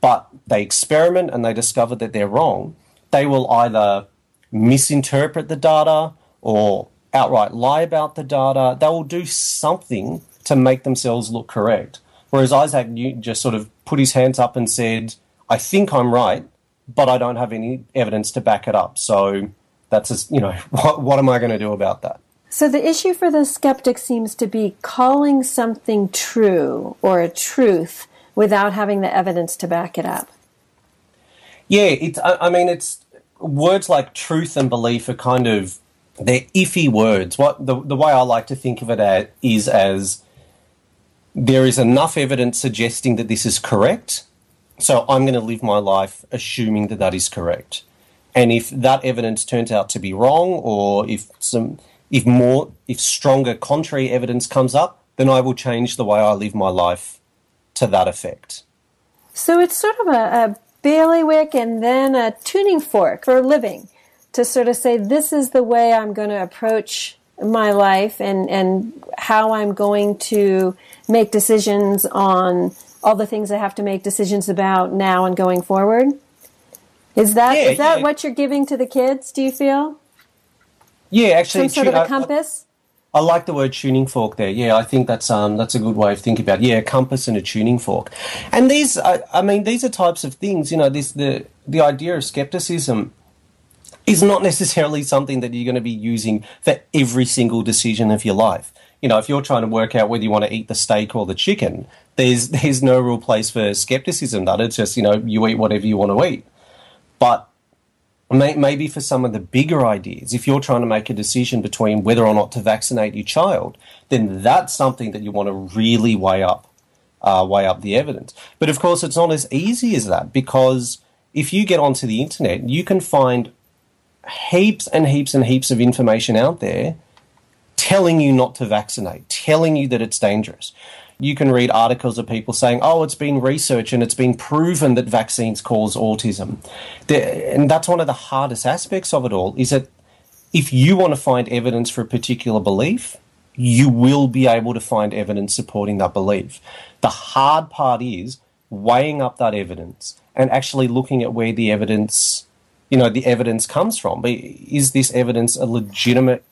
but they experiment and they discover that they're wrong, they will either misinterpret the data or outright lie about the data. They will do something to make themselves look correct. Whereas Isaac Newton just sort of put his hands up and said, I think I'm right, but I don't have any evidence to back it up. So that's just, you know, what, what am I going to do about that? So the issue for the skeptic seems to be calling something true or a truth without having the evidence to back it up. Yeah, it's. I, I mean, it's words like truth and belief are kind of they're iffy words. What the the way I like to think of it as, is as there is enough evidence suggesting that this is correct, so I'm going to live my life assuming that that is correct. And if that evidence turns out to be wrong, or if some if more if stronger contrary evidence comes up, then I will change the way I live my life to that effect. So it's sort of a, a bailiwick and then a tuning fork for living to sort of say, this is the way I'm going to approach my life and, and how I'm going to make decisions on all the things I have to make decisions about now and going forward. Is that Yeah, is that yeah. what you're giving to the kids? Do you feel Yeah, actually, some sort of a I- compass? I like the word tuning fork there. Yeah, I think that's um that's a good way of thinking about. It. Yeah, a compass and a tuning fork, and these I, I mean these are types of things. You know, this the the idea of skepticism is not necessarily something that you're going to be using for every single decision of your life. You know, if you're trying to work out whether you want to eat the steak or the chicken, there's there's no real place for skepticism. That it's just you know you eat whatever you want to eat, but May- maybe for some of the bigger ideas, if you're trying to make a decision between whether or not to vaccinate your child, then that's something that you want to really weigh up, uh, weigh up the evidence. But of course, it's not as easy as that because if you get onto the internet, you can find heaps and heaps and heaps of information out there telling you not to vaccinate, telling you that it's dangerous. You can read articles of people saying, oh, it's been researched and it's been proven that vaccines cause autism. And that's one of the hardest aspects of it all is that if you want to find evidence for a particular belief, you will be able to find evidence supporting that belief. The hard part is weighing up that evidence and actually looking at where the evidence, you know, the evidence comes from. Is this evidence a legitimate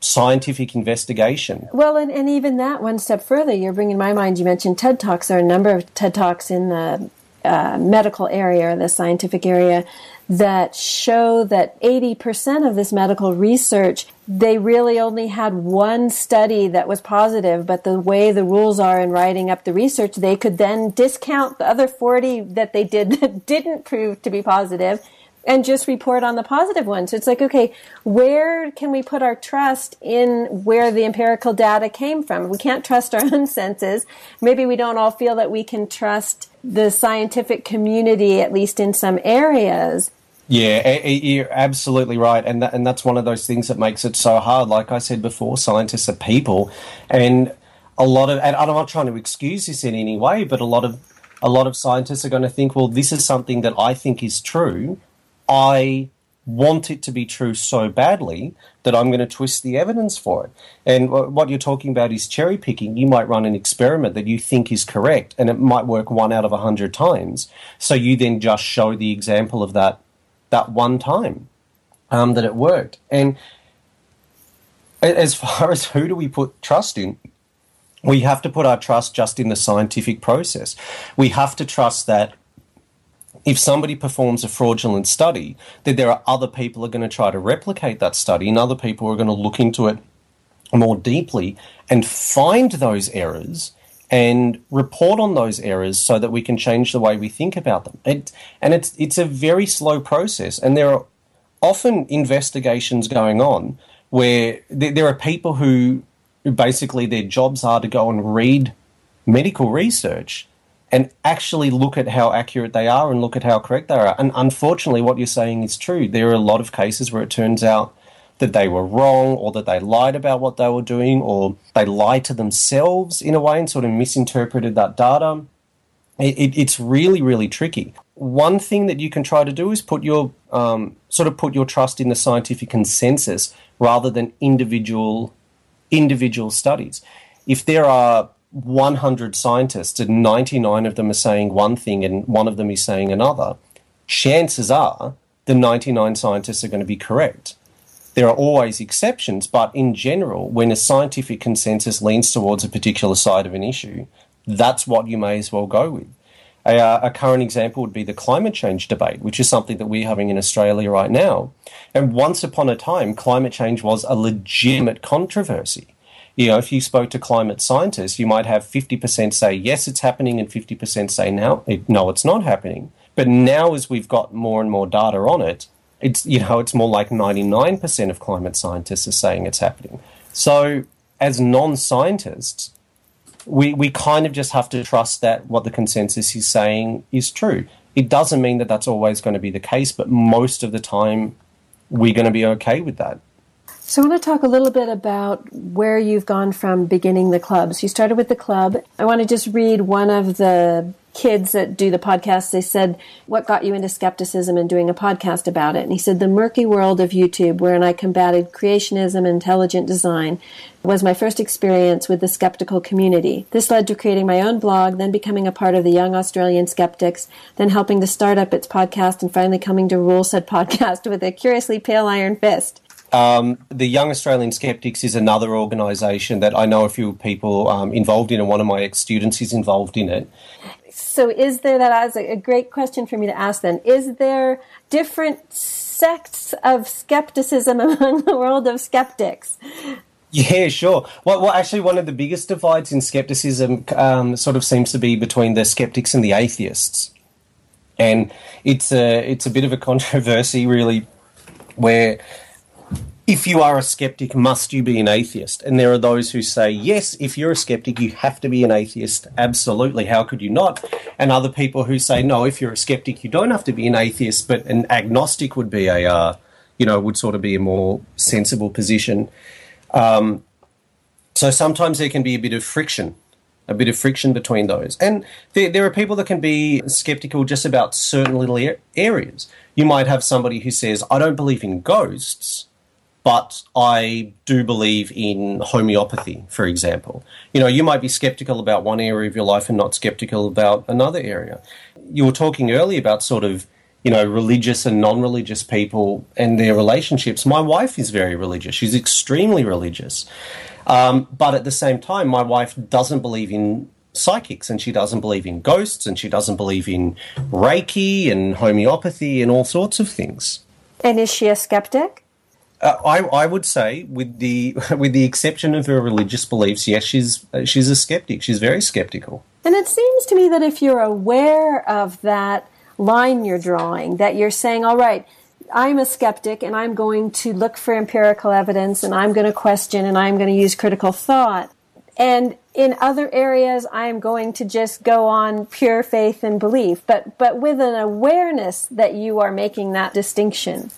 scientific investigation? Well, and, and even that one step further, you're bringing my mind. You mentioned TED Talks. There are a number of TED Talks in the uh, medical area, or the scientific area, that show that 80% of this medical research, they really only had one study that was positive, but the way the rules are in writing up the research, they could then discount the other 40 that they did that didn't prove to be positive and just report on the positive ones. It's like, okay, where can we put our trust in where the empirical data came from? We can't trust our own senses. Maybe we don't all feel that we can trust the scientific community, at least in some areas. Yeah, you're absolutely right, and that, and that's one of those things that makes it so hard. Like I said before, scientists are people, and a lot of and I'm not trying to excuse this in any way, but a lot of a lot of scientists are going to think, well, this is something that I think is true. I want it to be true so badly that I'm going to twist the evidence for it. And what you're talking about is cherry picking. You might run an experiment that you think is correct, and it might work one out of a hundred times. So you then just show the example of that that one time um, that it worked. And as far as who do we put trust in, we have to put our trust just in the scientific process. We have to trust that if somebody performs a fraudulent study, that there are other people are going to try to replicate that study, and other people are going to look into it more deeply and find those errors and report on those errors so that we can change the way we think about them. It, and it's it's a very slow process, and there are often investigations going on where there, there are people who, who basically their jobs are to go and read medical research and actually look at how accurate they are and look at how correct they are. And unfortunately, what you're saying is true. There are a lot of cases where it turns out that they were wrong or that they lied about what they were doing or they lied to themselves in a way and sort of misinterpreted that data. it, it's really, really tricky. One thing that you can try to do is put your um, sort of put your trust in the scientific consensus rather than individual individual studies. If there are 100 scientists and 99 of them are saying one thing and one of them is saying another, chances are the 99 scientists are going to be correct. There are always exceptions, but in general, when a scientific consensus leans towards a particular side of an issue, that's what you may as well go with. A, uh, a, current example would be the climate change debate, which is something that we're having in Australia right now. And once upon a time, climate change was a legitimate controversy. You know, if you spoke to climate scientists, you might have 50% say yes, it's happening, and 50% say no, no, it's not happening. But now, as we've got more and more data on it, it's you know it's more like 99% of climate scientists are saying it's happening. So, as non-scientists, we, we kind of just have to trust that what the consensus is saying is true. It doesn't mean that that's always going to be the case, but most of the time we're going to be okay with that. So, I want to talk a little bit about where you've gone from beginning the club. So, You started with the club. I want to just read one of the kids that do the podcast, they said, What got you into skepticism and doing a podcast about it? And he said, The murky world of YouTube, wherein I combated creationism and intelligent design, was my first experience with the skeptical community. This led to creating my own blog, then becoming a part of the Young Australian Skeptics, then helping to start up its podcast, and finally coming to rule said podcast with a curiously pale iron fist. Um, the Young Australian Skeptics is another organisation that I know a few people um, involved in, and one of my ex students is involved in it. So is there that as a great question for me to ask then. Is there different sects of skepticism among the world of skeptics? Yeah, sure. Well, well, actually, one of the biggest divides in skepticism um, sort of seems to be between the skeptics and the atheists, and it's a it's a bit of a controversy, really, where if you are a skeptic, must you be an atheist? And there are those who say, yes, if you're a skeptic, you have to be an atheist. Absolutely. How could you not? And other people who say, no, if you're a skeptic, you don't have to be an atheist, but an agnostic would be a, uh, you know, would sort of be a more sensible position. Um, so sometimes there can be a bit of friction, a bit of friction between those. And there, there are people that can be skeptical just about certain little areas. You might have somebody who says, I don't believe in ghosts but I do believe in homeopathy, for example. You know, you might be skeptical about one area of your life and not skeptical about another area. You were talking earlier about sort of, you know, religious and non religious people and their relationships. My wife is very religious, she's extremely religious. Um, but at the same time, my wife doesn't believe in psychics and she doesn't believe in ghosts and she doesn't believe in Reiki and homeopathy and all sorts of things. And is she a skeptic? Uh, I, I would say, with the with the exception of her religious beliefs, yes, she's she's a skeptic. She's very skeptical. And it seems to me that if you're aware of that line you're drawing, that you're saying, "All right, I'm a skeptic, and I'm going to look for empirical evidence, and I'm going to question, and I'm going to use critical thought." And in other areas, I'm going to just go on pure faith and belief, but but with an awareness that you are making that distinction.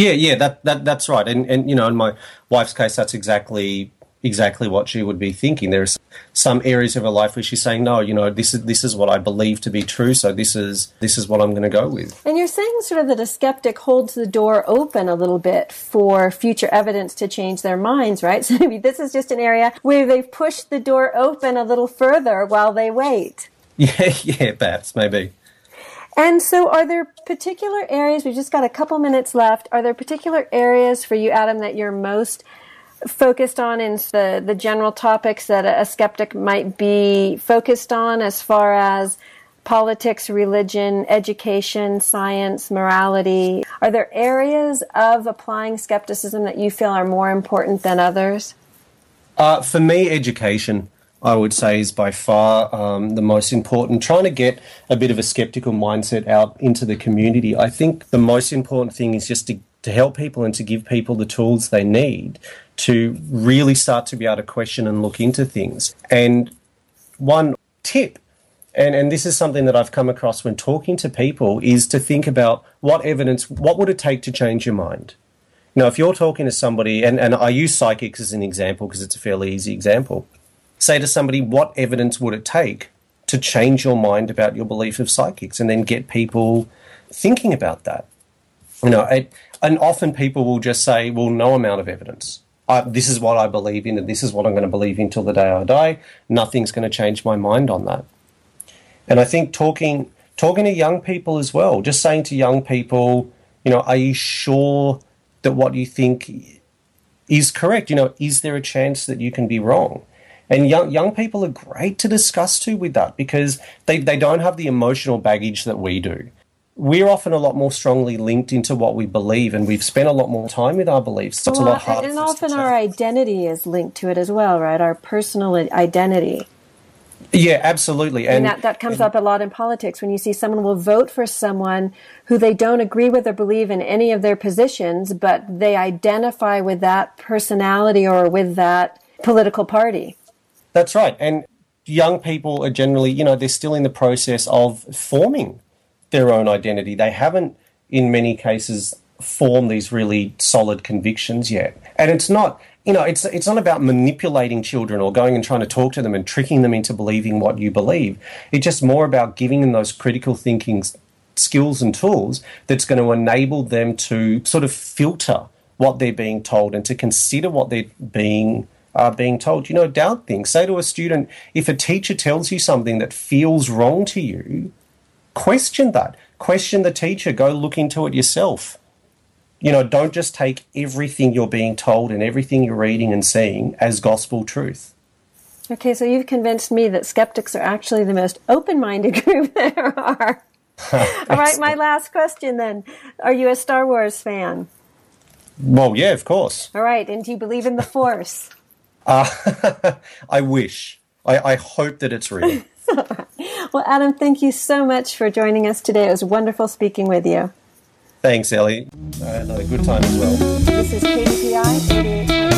Yeah, yeah, that, that that's right. And and you know, in my wife's case, that's exactly exactly what she would be thinking. There's some areas of her life where she's saying, "No, you know, this is this is what I believe to be true, so this is this is what I'm going to go with." And you're saying sort of that a skeptic holds the door open a little bit for future evidence to change their minds, right? So maybe this is just an area where they've pushed the door open a little further while they wait. Yeah, yeah, perhaps maybe. And so, are there particular areas? We've just got a couple minutes left. Are there particular areas for you, Adam, that you're most focused on in the, the general topics that a, a skeptic might be focused on as far as politics, religion, education, science, morality? Are there areas of applying skepticism that you feel are more important than others? Uh, for me, education. I would say is by far um, the most important. Trying to get a bit of a skeptical mindset out into the community. I think the most important thing is just to, to help people and to give people the tools they need to really start to be able to question and look into things. And one tip, and, and this is something that I've come across when talking to people, is to think about what evidence, what would it take to change your mind? Now, if you're talking to somebody, and, and I use psychics as an example because it's a fairly easy example say to somebody, what evidence would it take to change your mind about your belief of psychics and then get people thinking about that. You know, it, and often people will just say, well, no amount of evidence. I, this is what I believe in, and this is what I'm going to believe in till the day I die. Nothing's going to change my mind on that. And I think talking talking to young people as well, just saying to young people, you know, are you sure that what you think is correct? You know, is there a chance that you can be wrong? And young young people are great to discuss to with that because they, they don't have the emotional baggage that we do. We're often a lot more strongly linked into what we believe, and we've spent a lot more time with our beliefs. So well, it's a lot harder. And often our identity is linked to it as well, right? Our personal identity. Yeah, absolutely. And, and that, that comes and, up a lot in politics when you see someone will vote for someone who they don't agree with or believe in any of their positions, but they identify with that personality or with that political party. That's right. And young people are generally, you know, they're still in the process of forming their own identity. They haven't, in many cases, formed these really solid convictions yet. And it's not, you know, it's it's not about manipulating children or going and trying to talk to them and tricking them into believing what you believe. It's just more about giving them those critical thinking skills and tools that's going to enable them to sort of filter what they're being told and to consider what they're being are being told. You know, doubt things. Say to a student, if a teacher tells you something that feels wrong to you, question that. Question the teacher. Go look into it yourself. You know, don't just take everything you're being told and everything you're reading and seeing as gospel truth. Okay, so you've convinced me that skeptics are actually the most open minded group there are. All right, my last question then. Are you a Star Wars fan? Well, yeah, of course. All right, and do you believe in the Force? Uh, I wish. I, I hope that it's real. well, Adam, thank you so much for joining us today. It was wonderful speaking with you. Thanks, Ellie. I had a good time as well. This is KDPI